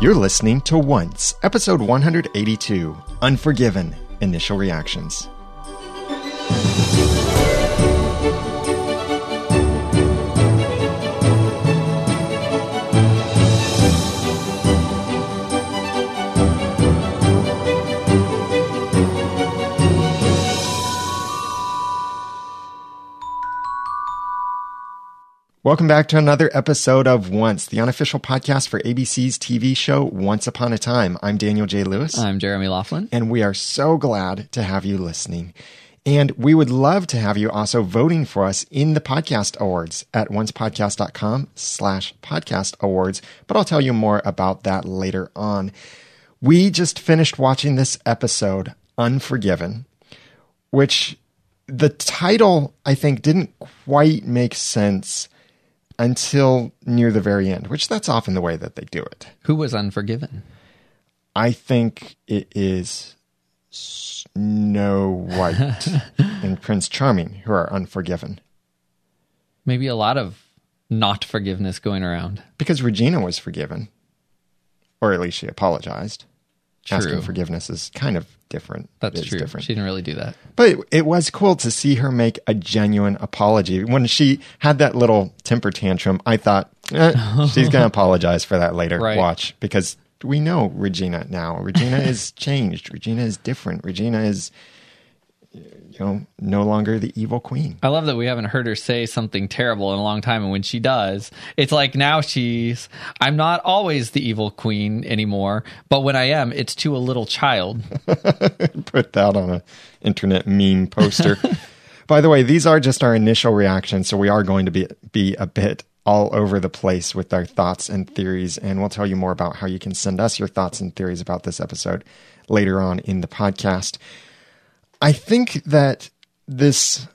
You're listening to Once, episode 182 Unforgiven Initial Reactions. Welcome back to another episode of Once, the unofficial podcast for ABC's TV show Once Upon a Time. I'm Daniel J. Lewis. I'm Jeremy Laughlin. And we are so glad to have you listening. And we would love to have you also voting for us in the podcast awards at oncepodcast.com slash podcast awards. But I'll tell you more about that later on. We just finished watching this episode, Unforgiven, which the title, I think, didn't quite make sense until near the very end, which that's often the way that they do it. Who was unforgiven? I think it is Snow White and Prince Charming who are unforgiven. Maybe a lot of not forgiveness going around. Because Regina was forgiven, or at least she apologized. True. Asking forgiveness is kind of different. That's true. Different. She didn't really do that. But it, it was cool to see her make a genuine apology. When she had that little temper tantrum, I thought, eh, she's going to apologize for that later. Right. Watch, because we know Regina now. Regina is changed. Regina is different. Regina is, you know, no longer the evil queen. I love that we haven't heard her say something terrible in a long time. And when she does, it's like now she's, I'm not always the evil queen anymore, but when I am, it's to a little child. Put that on a internet meme poster. By the way, these are just our initial reactions, so we are going to be be a bit all over the place with our thoughts and theories, and we'll tell you more about how you can send us your thoughts and theories about this episode later on in the podcast. I think that this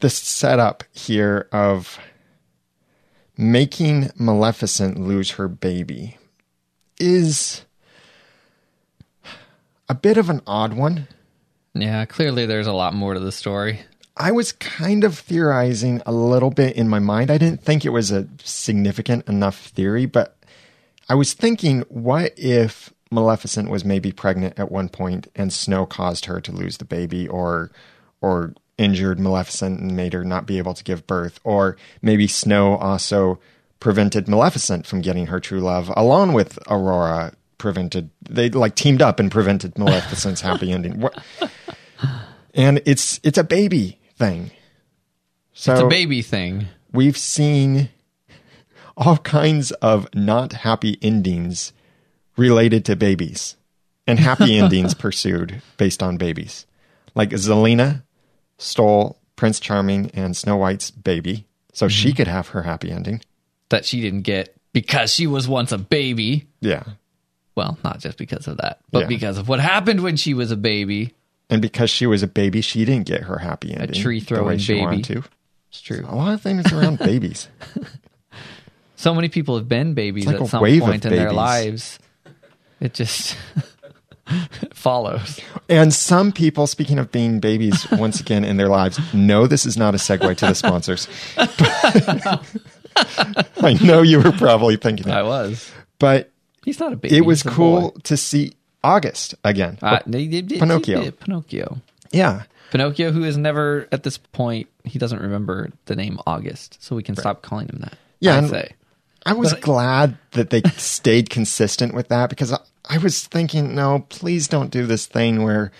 this setup here of making Maleficent lose her baby is a bit of an odd one. Yeah, clearly there's a lot more to the story. I was kind of theorizing a little bit in my mind. I didn't think it was a significant enough theory, but I was thinking, what if Maleficent was maybe pregnant at one point and Snow caused her to lose the baby or or injured Maleficent and made her not be able to give birth, or maybe Snow also prevented Maleficent from getting her true love along with Aurora prevented they like teamed up and prevented Maleficent's happy ending. What and it's it's a baby thing. So It's a baby thing. we've seen all kinds of not happy endings related to babies and happy endings pursued based on babies. Like Zelena stole Prince Charming and Snow White's baby so she mm-hmm. could have her happy ending. that she didn't get because she was once a baby. Yeah. Well, not just because of that, but Yeah. because of what happened when she was a baby. And because she was a baby, she didn't get her happy ending. A tree throwing baby. to. It's true. A lot of things around babies. So many people have been babies like at some point in their lives. It just follows. And some people, speaking of being babies once again in their lives, know this is not a segue to the sponsors. I know you were probably thinking that. I was. But He's not a baby. it was cool boy. to see August again. Uh, Pinocchio. Pinocchio. yeah. Pinocchio, who is never at this point, he doesn't remember the name August, so we can stop calling him that. Yeah, I say. I was But- glad that they stayed consistent with that because I, I was thinking, no, please don't do this thing where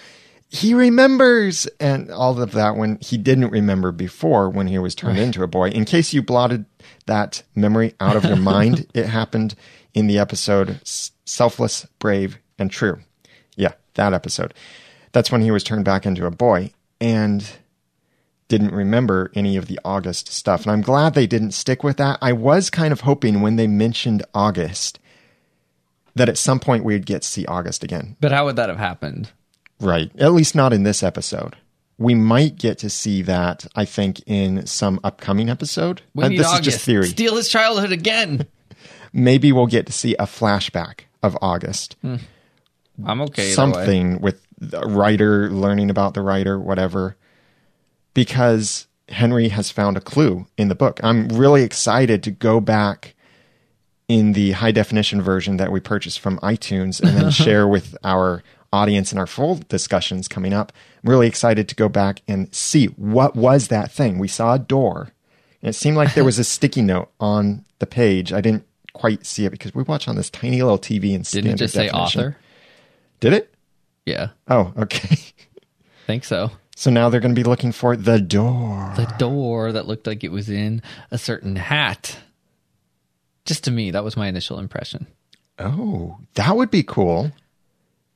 he remembers and all of that when he didn't remember before when he was turned into a boy. In case you blotted that memory out of your mind, it happened in the episode Selfless, Brave, and True. Yeah, that episode. That's when he was turned back into a boy and didn't remember any of the August stuff. And I'm glad they didn't stick with that. I was kind of hoping when they mentioned August that at some point we'd get to see August again. But how would that have happened? Right. At least not in this episode. We might get to see that, I think, in some upcoming episode. We Uh, need this August. is just theory. Steal his childhood again. Maybe we'll get to see a flashback of August. I'm okay. something with the writer learning about the writer, whatever, because Henry has found a clue in the book. I'm really excited to go back in the high definition version that we purchased from iTunes and then share with our audience in our full discussions coming up. I'm really excited to go back and see what was that thing. We saw a door and it seemed like there was a sticky note on the page. I didn't quite see it because we watch on this tiny little TV in Didn't it just say author? Did it? Yeah, Oh, okay. think so. So now they're going to be looking for the door. The door that looked like it was in a certain hat. Just to me, that was my initial impression. Oh, that would be cool.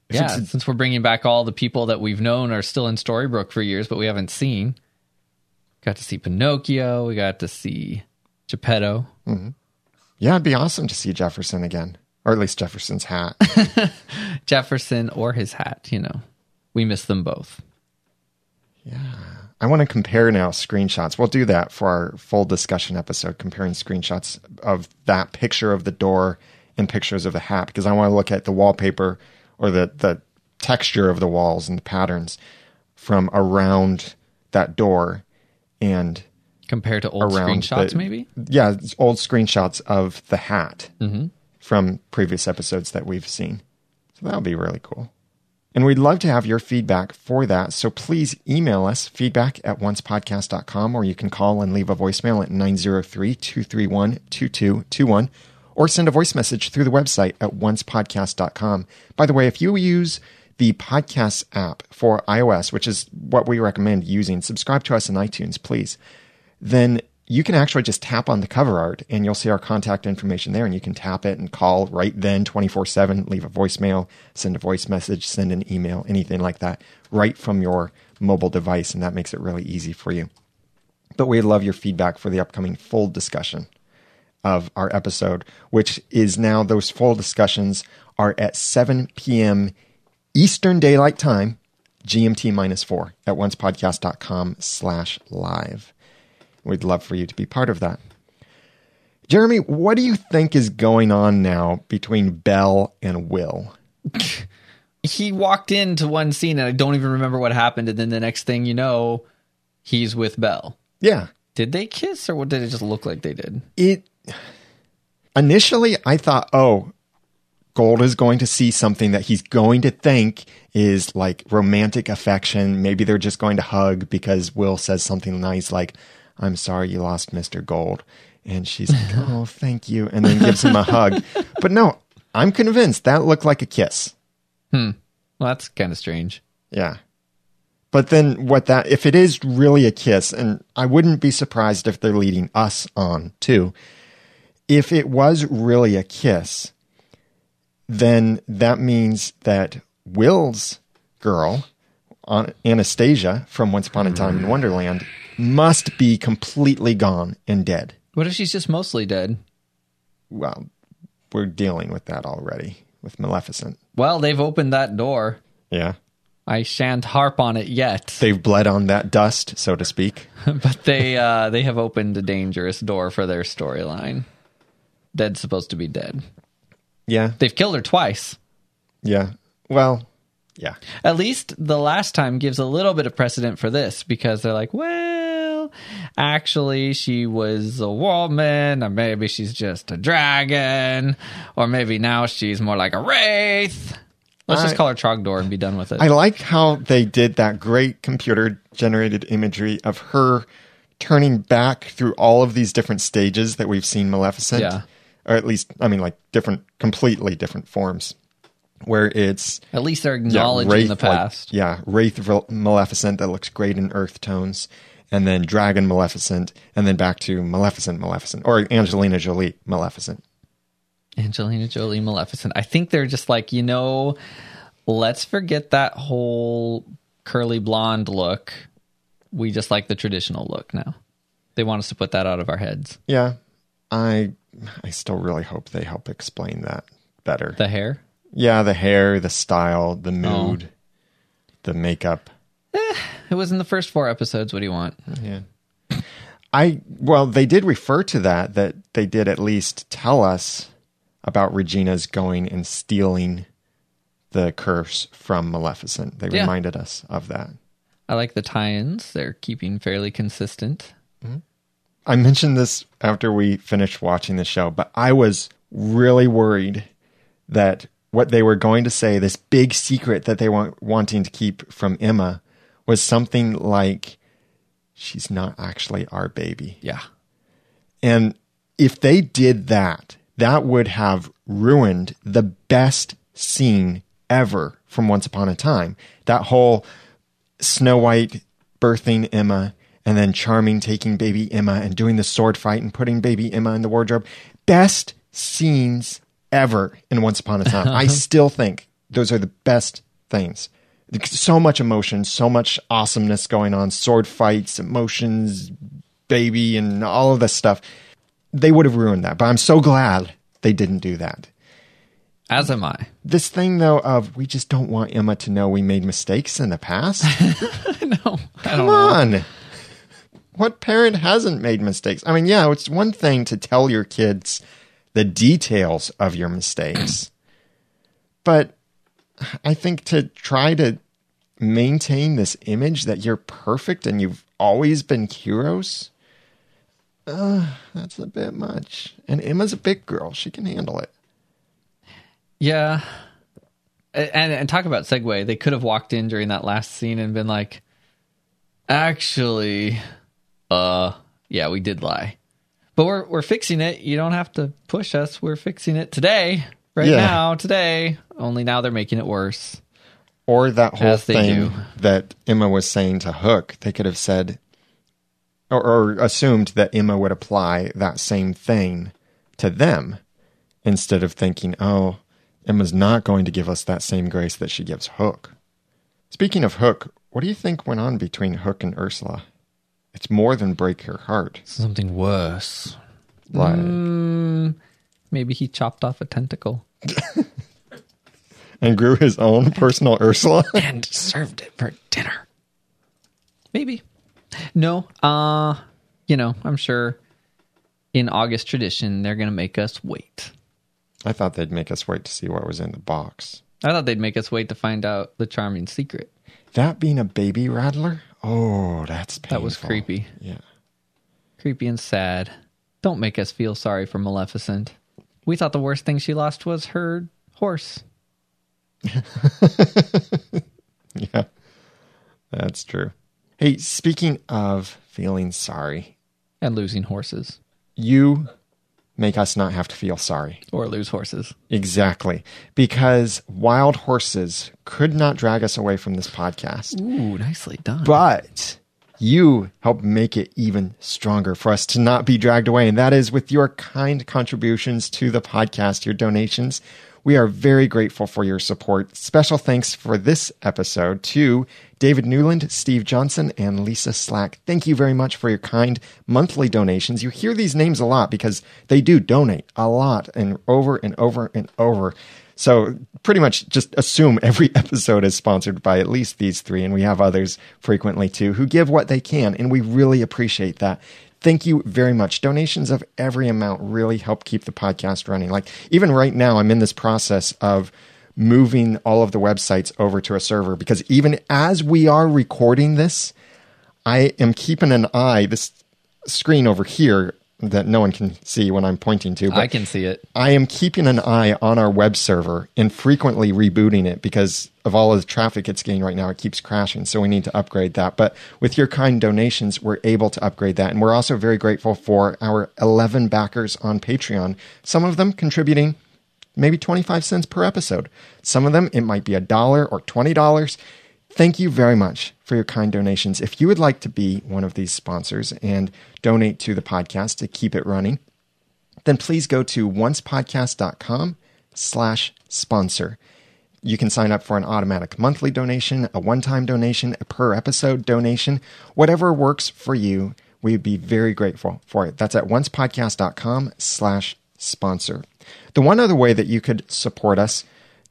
If yeah, since we're bringing back all the people that we've known are still in Storybrooke for years, but we haven't seen. Got to see Pinocchio. We got to see Geppetto. Mm-hmm. Yeah, it'd be awesome to see Jefferson again, or at least Jefferson's hat. Jefferson or his hat, you know. We miss them both. I want to compare now screenshots. We'll do that for our full discussion episode, comparing screenshots of that picture of the door and pictures of the hat, because I want to look at the wallpaper or the, the texture of the walls and the patterns from around that door and Compared to old screenshots, the- maybe? Yeah, old screenshots of the hat mm-hmm. from previous episodes that we've seen. So that'll be really cool. And we'd love to have your feedback for that. So please email us feedback at oncepodcast.com or you can call and leave a voicemail at 903 231 2221 or send a voice message through the website at oncepodcast.com. By the way, if you use the podcast app for iOS, which is what we recommend using, subscribe to us in iTunes, please then you can actually just tap on the cover art and you'll see our contact information there and you can tap it and call right then 24/7 leave a voicemail send a voice message send an email anything like that right from your mobile device and that makes it really easy for you. But we'd love your feedback for the upcoming full discussion of our episode which is now those full discussions are at 7 p.m eastern daylight time gmt minus 4 at oncepodcast.com slash live We'd love for you to be part of that. Jeremy, what do you think is going on now between Belle and Will? He walked into one scene and I don't even remember what happened. And then the next thing you know, he's with Belle. Yeah, Did they kiss or what did it just look like they did? it initially I thought, oh, Gold is going to see something that he's going to think is like romantic affection. Maybe they're just going to hug because Will says something nice like, I'm sorry you lost Mr. Gold. And she's like, oh, thank you. And then gives him a hug. But no, I'm convinced that looked like a kiss. Hmm. Well, that's kind of strange. Yeah. But then what that if it is really a kiss, and I wouldn't be surprised if they're leading us on too. If it was really a kiss, then that means that Will's girl, Anastasia from Once Upon a Time in Wonderland, must be completely gone and dead. What if she's just mostly dead? Well, we're dealing with that already with Maleficent. Well, they've opened that door. Yeah. I shan't harp on it yet, They've bled on that dust, so to speak. but they uh, they have opened a dangerous door for their storyline. Dead's supposed to be dead. Yeah. They've killed her twice. Yeah. Well, yeah. At least the last time gives a little bit of precedent for this because they're like, well, actually, she was a woman, or maybe she's just a dragon, or maybe now she's more like a wraith. Let's just call her Trogdor and be done with it. I like how they did that great computer generated imagery of her turning back through all of these different stages that we've seen Maleficent. Yeah. Or at least, I mean, like different, completely different forms. Where it's At least they're yeah, acknowledging Wraith, the like- past. yeah, Wraith Maleficent that looks great in earth tones. And then Dragon Maleficent. And then back to Maleficent Maleficent. Or Angelina Jolie Maleficent. Angelina Jolie, Maleficent. I think they're just like, you know, let's forget that whole curly blonde look. We just like the traditional look now. They want us to put that out of our heads. Yeah. I I still really hope they help explain that better. The hair. Yeah, the hair, the style, the oh. mood, the makeup. Eh, it was in the first four episodes. What do you want? Yeah. I well, they did refer to that that they did at least tell us about Regina's going and stealing the curse from Maleficent. They Yeah. reminded us of that. I like the tie-ins. They're keeping fairly consistent. Mm-hmm. I mentioned this after we finished watching the show, but I was really worried that what they were going to say, this big secret that they were wanting to keep from Emma, was something like, she's not actually our baby. Yeah. And if they did that, that would have ruined the best scene ever from Once Upon a Time. That whole Snow White birthing Emma and then Charming taking baby Emma and doing the sword fight and putting baby Emma in the wardrobe. Best scenes ever in Once Upon a Time. I still think those are the best things. So much emotion, so much awesomeness going on, sword fights, emotions, baby, and all of this stuff. They would have ruined that, but I'm so glad they didn't do that. As am I. This thing, though, of we just don't want Emma to know we made mistakes in the past. no, Come know. on. What parent hasn't made mistakes? I mean, yeah, it's one thing to tell your kids the details of your mistakes, but I think to try to maintain this image that you're perfect and you've always been heroes, uh, that's a bit much. And Emma's a big girl; she can handle it. Yeah. And, and talk about segue. They could have walked in during that last scene and been like, actually, uh, yeah, we did lie. But we're we're fixing it. You don't have to push us. We're fixing it today, right Yeah. now, today. Only now they're making it worse. Or that whole thing do. that Emma was saying to Hook, they could have said or, or assumed that Emma would apply that same thing to them instead of thinking, oh, Emma's not going to give us that same grace that she gives Hook. Speaking of Hook, what do you think went on between Hook and Ursula? It's more than break her heart. Something worse. Like, Mm, maybe he chopped off a tentacle and grew his own personal Ursula. and served it for dinner. Maybe. No. Uh, you know, I'm sure in August tradition they're going to make us wait. I thought they'd make us wait to see what was in the box. I thought they'd make us wait to find out the charming secret. That being a baby rattler? Oh, that's painful. That was creepy. Yeah. Creepy and sad. Don't make us feel sorry for Maleficent. We thought the worst thing she lost was her horse. Yeah. That's true. Hey, speaking of feeling sorry, And losing horses. you make us not have to feel sorry. Or lose horses. Exactly. Because wild horses could not drag us away from this podcast. Ooh, nicely done. But you help make it even stronger for us to not be dragged away. And that is with your kind contributions to the podcast, your donations. We are very grateful for your support. Special thanks for this episode to David Newland, Steve Johnson, and Lisa Slack. Thank you very much for your kind monthly donations. You hear these names a lot because they do donate a lot and over and over and over. So pretty much just assume every episode is sponsored by at least these three, and we have others frequently too who give what they can, and we really appreciate that. Thank you very much. Donations of every amount really help keep the podcast running. Like even right now, I'm in this process of moving all of the websites over to a server because even as we are recording this, I am keeping an eye. This screen over here that no one can see when I'm pointing to, but I can see it. I am keeping an eye on our web server and frequently rebooting it because of all of the traffic it's getting right now. It keeps crashing. So we need to upgrade that. But with your kind donations, we're able to upgrade that. And we're also very grateful for our 11 backers on Patreon. Some of them contributing maybe 25 cents per episode. Some of them, it might be a dollar or $20. Thank you very much for your kind donations. If you would like to be one of these sponsors and donate to the podcast to keep it running, then please go to oncepodcast.com slash sponsor. You can sign up for an automatic monthly donation, a one-time donation, a per episode donation, whatever works for you. We would be very grateful for it. That's at oncepodcast.com slash sponsor. The one other way that you could support us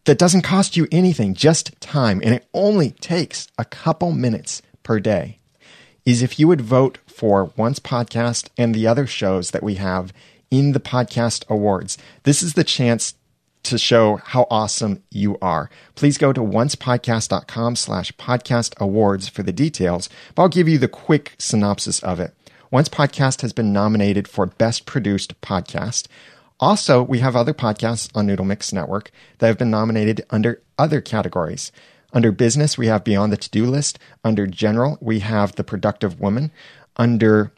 that doesn't cost you anything, just time, and it only takes a couple minutes per day, is if you would vote for Once Podcast and the other shows that we have in the podcast awards. This is the chance to show how awesome you are. Please go to oncepodcast.com slash podcast awards for the details, but I'll give you the quick synopsis of it. Once Podcast has been nominated for Best Produced Podcast. Also, we have other podcasts on Noodle Mix Network that have been nominated under other categories. Under business, we have Beyond the To Do List. Under general, we have The Productive Woman. Under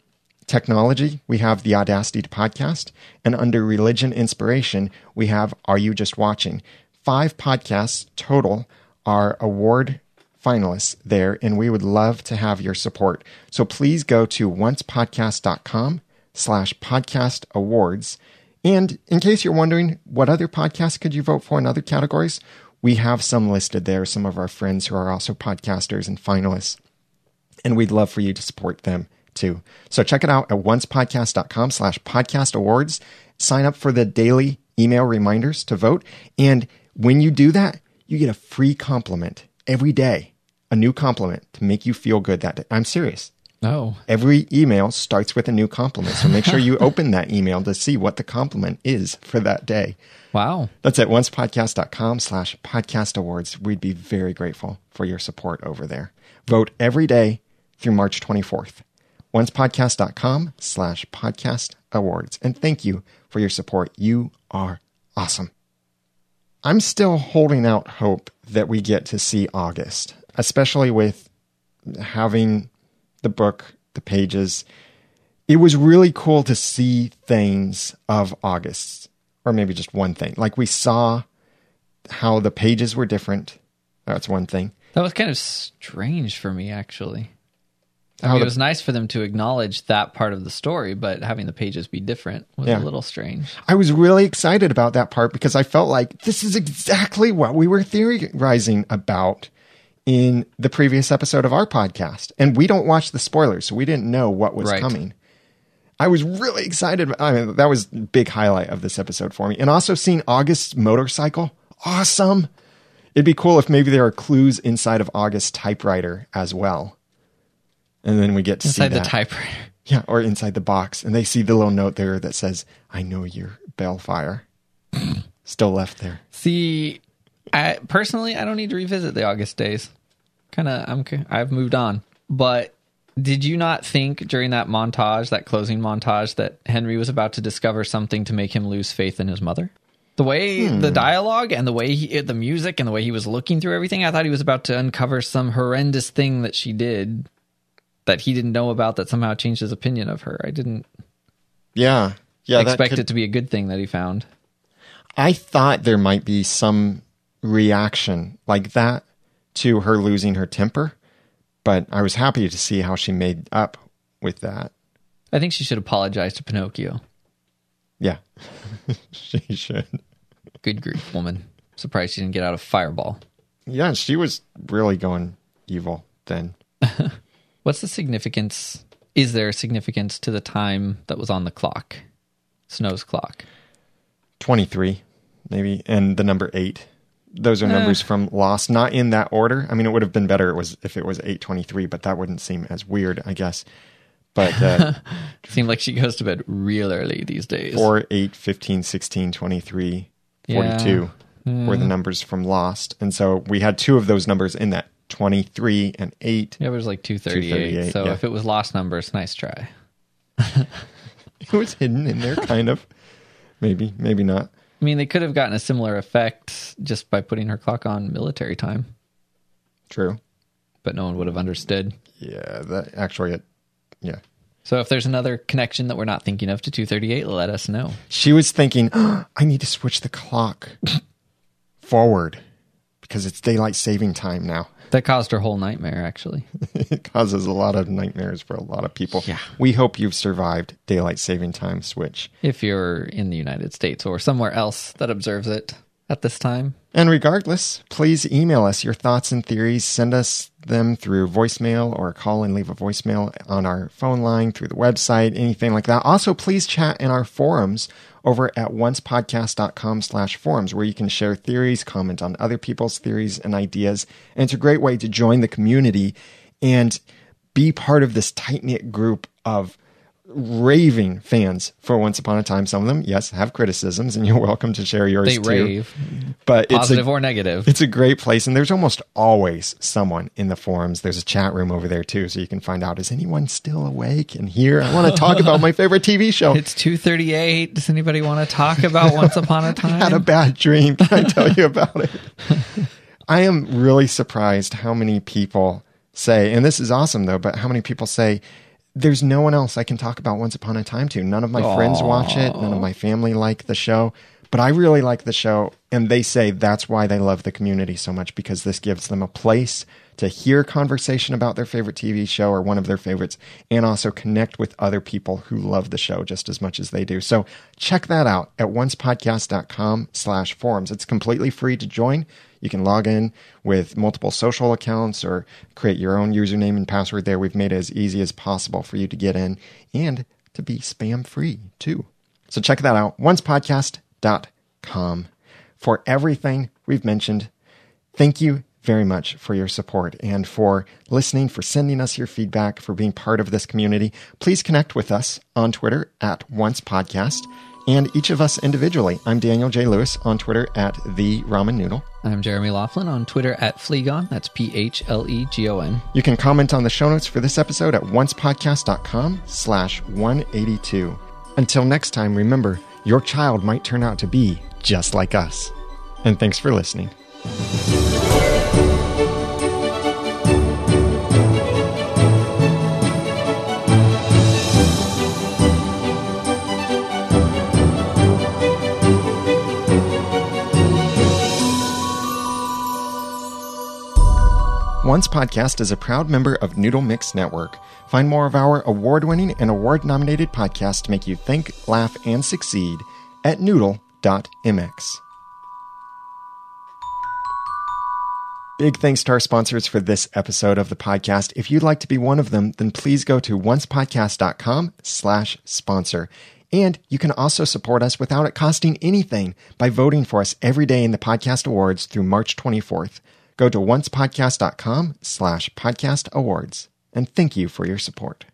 technology, we have The Audacity to Podcast. And under religion inspiration, we have Are You Just Watching? Five podcasts total are award finalists there, and we would love to have your support. So please go to oncepodcast.com slash podcast awards. And in case you're wondering what other podcasts could you vote for in other categories, we have some listed there, some of our friends who are also podcasters and finalists. And we'd love for you to support them too. So check it out at oncepodcast.com slash podcast awards. Sign up for the daily email reminders to vote. And when you do that, you get a free compliment every day, a new compliment to make you feel good that day. I'm serious. Oh, Every email starts with a new compliment. So make sure you open that email to see what the compliment is for that day. wow. That's at oncepodcast.com slash podcast awards. We'd be very grateful for your support over there. Vote every day through March 24th. Oncepodcast.com slash podcast awards. And thank you for your support. You are awesome. I'm still holding out hope that we get to see August, especially with having the book, the pages. It was really cool to see things of August, or maybe just one thing. Like we saw how the pages were different. That's one thing. That was kind of strange for me, actually. I mean, the- it was nice for them to acknowledge that part of the story, but having the pages be different was Yeah. a little strange. I was really excited about that part because I felt like this is exactly what we were theorizing about in the previous episode of our podcast. And we don't watch the spoilers, so we didn't know what was Right. coming. I was really excited. I mean, that was a big highlight of this episode for me. And also seeing August's motorcycle. Awesome. It'd be cool if maybe there are clues inside of August's typewriter as well. And then we get to Inside see the typewriter. Yeah, or inside the box, and they see the little note there that says, "I know you're Baelfire." Still left there. See, I personally, I don't need to revisit the August days. Kind of, I'm, I've moved on. But did you not think during that montage, that closing montage, that Henry was about to discover something to make him lose faith in his mother? The way hmm. the dialogue and the way he, the music and the way he was looking through everything, I thought he was about to uncover some horrendous thing that she did that he didn't know about that somehow changed his opinion of her. I didn't Yeah, yeah. expect could- it to be a good thing that he found. I thought there might be some reaction like that to her losing her temper, but I was happy to see how she made up with that. I think she should apologize to Pinocchio. Yeah, she should. Good grief, woman. Surprised she didn't get out of Fireball. Yeah, she was really going evil then. What's the significance? Is there a significance to the time that was on the clock? Snow's clock. 23 maybe and the number 8 those are numbers from lost. Not in that order. I mean it would have been better it was if it was 823 but that wouldn't seem as weird i guess. But uh, Seemed like she goes to bed real early these days. 4 8 15 16 23 42 were the numbers from lost. And so we had two of those numbers in that 23 and 8 Yeah, it was like 238. 238, so yeah. if it was lost numbers, nice try. it was hidden in there kind of. Maybe maybe not I mean, they could have gotten a similar effect just by putting her clock on military time, true but no one would have understood. yeah that actually it yeah So if there's another connection that we're not thinking of to 238, let us know. She was thinking, "Oh, I need to switch the clock forward because it's daylight saving time now. That caused her whole nightmare, actually. it causes a lot of nightmares for a lot of people. Yeah. We hope you've survived daylight saving time switch. If you're in the United States or somewhere else that observes it at this time. And regardless, please email us your thoughts and theories. Send us them through voicemail or call and leave a voicemail on our phone line, through the website, anything like that. Also, please chat in our forums over at oncepodcast.com slash forums where you can share theories, comment on other people's theories and ideas. And it's a great way to join the community and be part of this tight knit group of raving fans for Once Upon a Time. Some of them, yes, have criticisms, and you're welcome to share yours They too. rave, But it's a, positive or negative. it's a great place, and there's almost always someone in the forums. There's a chat room over there too, so you can find out is anyone still awake and here. I want to talk about my favorite TV show. It's two thirty eight. Does anybody want to talk about Once Upon a Time? I had a bad dream. Can I tell you about it? I am really surprised how many people say, and this is awesome though, but how many people say, there's no one else I can talk about Once Upon a Time to. None of my friends watch it. None of my family like the show, but I really like the show. And they say that's why they love the community so much because this gives them a place to hear conversation about their favorite TV show or one of their favorites and also connect with other people who love the show just as much as they do. So check that out at oncepodcast.com slash forums. It's completely free to join. You can log in with multiple social accounts or create your own username and password there. We've made it as easy as possible for you to get in and to be spam free too. So check that out, oncepodcast.com. For everything we've mentioned, thank you very much for your support and for listening, for sending us your feedback, for being part of this community. Please connect with us on Twitter at Once Podcast and each of us individually. I'm Daniel J. Lewis on Twitter at The Ramen Noodle. I'm Jeremy Laughlin on Twitter at Phlegon. That's P H L E G O N. You can comment on the show notes for this episode at oncepodcast.com slash 182. Until next time, remember, your child might turn out to be just like us. And thanks for listening. Once Podcast is a proud member of Noodle Mix Network. Find more of our award winning and award nominated podcasts to make you think, laugh, and succeed at noodle.mx. Big thanks to our sponsors for this episode of the podcast. If you'd like to be one of them, then please go to oncepodcast.com slash sponsor. And you can also support us without it costing anything by voting for us every day in the podcast awards through March 24th. Go to oncepodcast.com slash podcast awards. And thank you for your support.